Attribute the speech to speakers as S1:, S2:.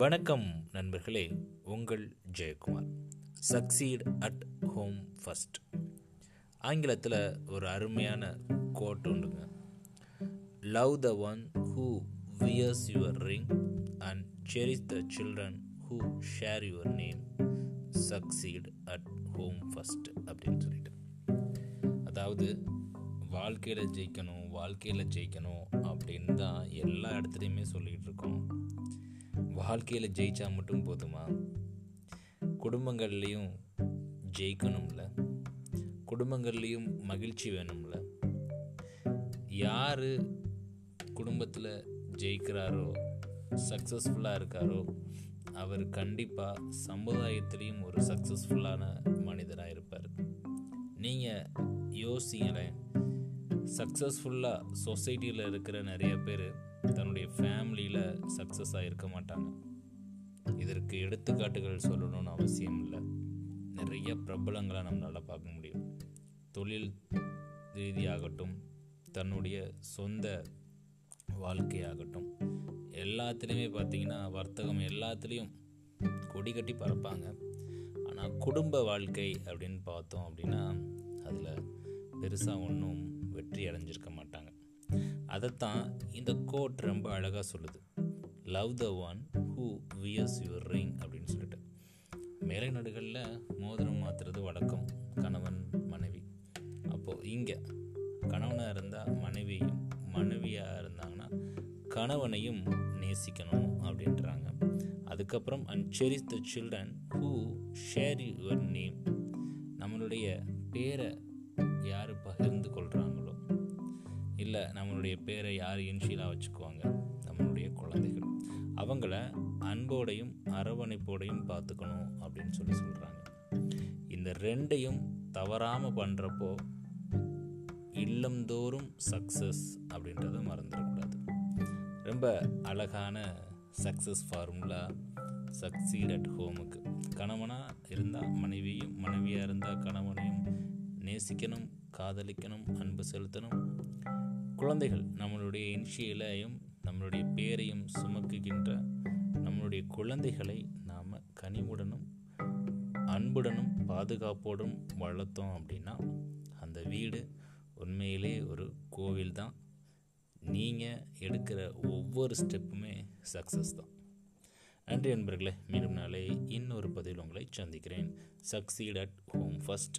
S1: வணக்கம் நண்பர்களே உங்கள் Jayakumar. Succeed at home first ஆங்கிலத்தில் ஒரு அருமையான கோட் உண்டுங்க. Love the one who wears your ring and cherish the children who share your name succeed at home first அப்படின்னு சொல்லிட்டு. அதாவது வாழ்க்கையில் ஜெயிக்கணும் வாழ்க்கையில் ஜெயிக்கணும் அப்படின்னு தான் எல்லா இடத்துலையுமே சொல்லிகிட்டு இருக்கோம். வாழ்க்கையில் ஜெயிச்சா மட்டும் போதுமா? குடும்பங்கள்லேயும் ஜெயிக்கணும்ல. குடும்பங்கள்லேயும் மகிழ்ச்சி வேணும்ல. யார் குடும்பத்தில் ஜெயிக்கிறாரோ சக்ஸஸ்ஃபுல்லாக இருக்காரோ அவர் கண்டிப்பாக சமுதாயத்திலையும் ஒரு சக்ஸஸ்ஃபுல்லான மனிதராக இருப்பார். நீங்கள் யோசிங்களேன் சக்ஸஸ்ஃபுல்லாக சொசைட்டியில் இருக்கிற நிறைய பேர் தன்னுடைய ஃபேமிலியில் சக்ஸஸ் ஆகிருக்க மாட்டாங்க. இதற்கு எடுத்துக்காட்டுகள் சொல்லணும்னு அவசியம் இல்லை. நிறைய பிரபலங்களை நம்மளால் பார்க்க முடியும். தொழில் ரீதியாகட்டும் தன்னுடைய சொந்த வாழ்க்கையாகட்டும் எல்லாத்துலேயுமே பார்த்திங்கன்னா வர்த்தகம் எல்லாத்துலேயும் கொடி கட்டி பறப்பாங்க. ஆனால் குடும்ப வாழ்க்கை அப்படின்னு பார்த்தோம் அப்படின்னா அதில் பெருசாக ஒன்றும் வெற்றி அடைஞ்சிருக்க மாட்டாங்க. அதைத்தான் இந்த கோட் ரொம்ப அழகாக சொல்லுது. Love the one who wears your ring அப்படின்னு சொல்லிட்டு. மேலை நாடுகளில் மோதிரம் மாற்றுறது வழக்கம். கணவன் மனைவி. அப்போது இங்கே கணவனாக இருந்தால் மனைவியும் மனைவியாக இருந்தாங்கன்னா கணவனையும் நேசிக்கணும் அப்படின்றாங்க. அதுக்கப்புறம் and cherish the children who share your name நம்மளுடைய பேரை யார் பகிர்ந்து கொள்கிறாங்களோ இல்லை நம்மளுடைய பேரை யார் இன்ஷியலாக வச்சுக்குவாங்க? நம்மளுடைய குழந்தைகள். அவங்கள அன்போடையும் அரவணைப்போடையும் பார்த்துக்கணும் அப்படின்னு சொல்லி சொல்கிறாங்க இந்த ரெண்டையும் தவறாமல் பண்ணுறப்போ இல்லந்தோறும் சக்ஸஸ் அப்படின்றத மறந்துடக்கூடாது. ரொம்ப அழகான சக்ஸஸ் ஃபார்முலா சக்சீட் அட் ஹோமுக்கு கணவனாக இருந்தால் மனைவியும் மனைவியாக இருந்தால் கணவனையும் நேசிக்கணும் காதலிக்கணும் அன்பு செலுத்தணும் குழந்தைகள் நம்மளுடைய இன்ஷியலையும் நம்மளுடைய பேரையும் சுமக்குகின்ற நம்மளுடைய குழந்தைகளை நாம் கனிவுடனும் அன்புடனும் பாதுகாப்போடும் வளர்த்தோம் அப்படின்னா அந்த வீடு உண்மையிலே ஒரு கோவில் தான். நீங்கள் எடுக்கிற ஒவ்வொரு ஸ்டெப்புமே சக்ஸஸ் தான். நன்றி நண்பர்களே மீண்டும் நாளை இன்னொரு பதிவில் உங்களை சந்திக்கிறேன். Succeed at home first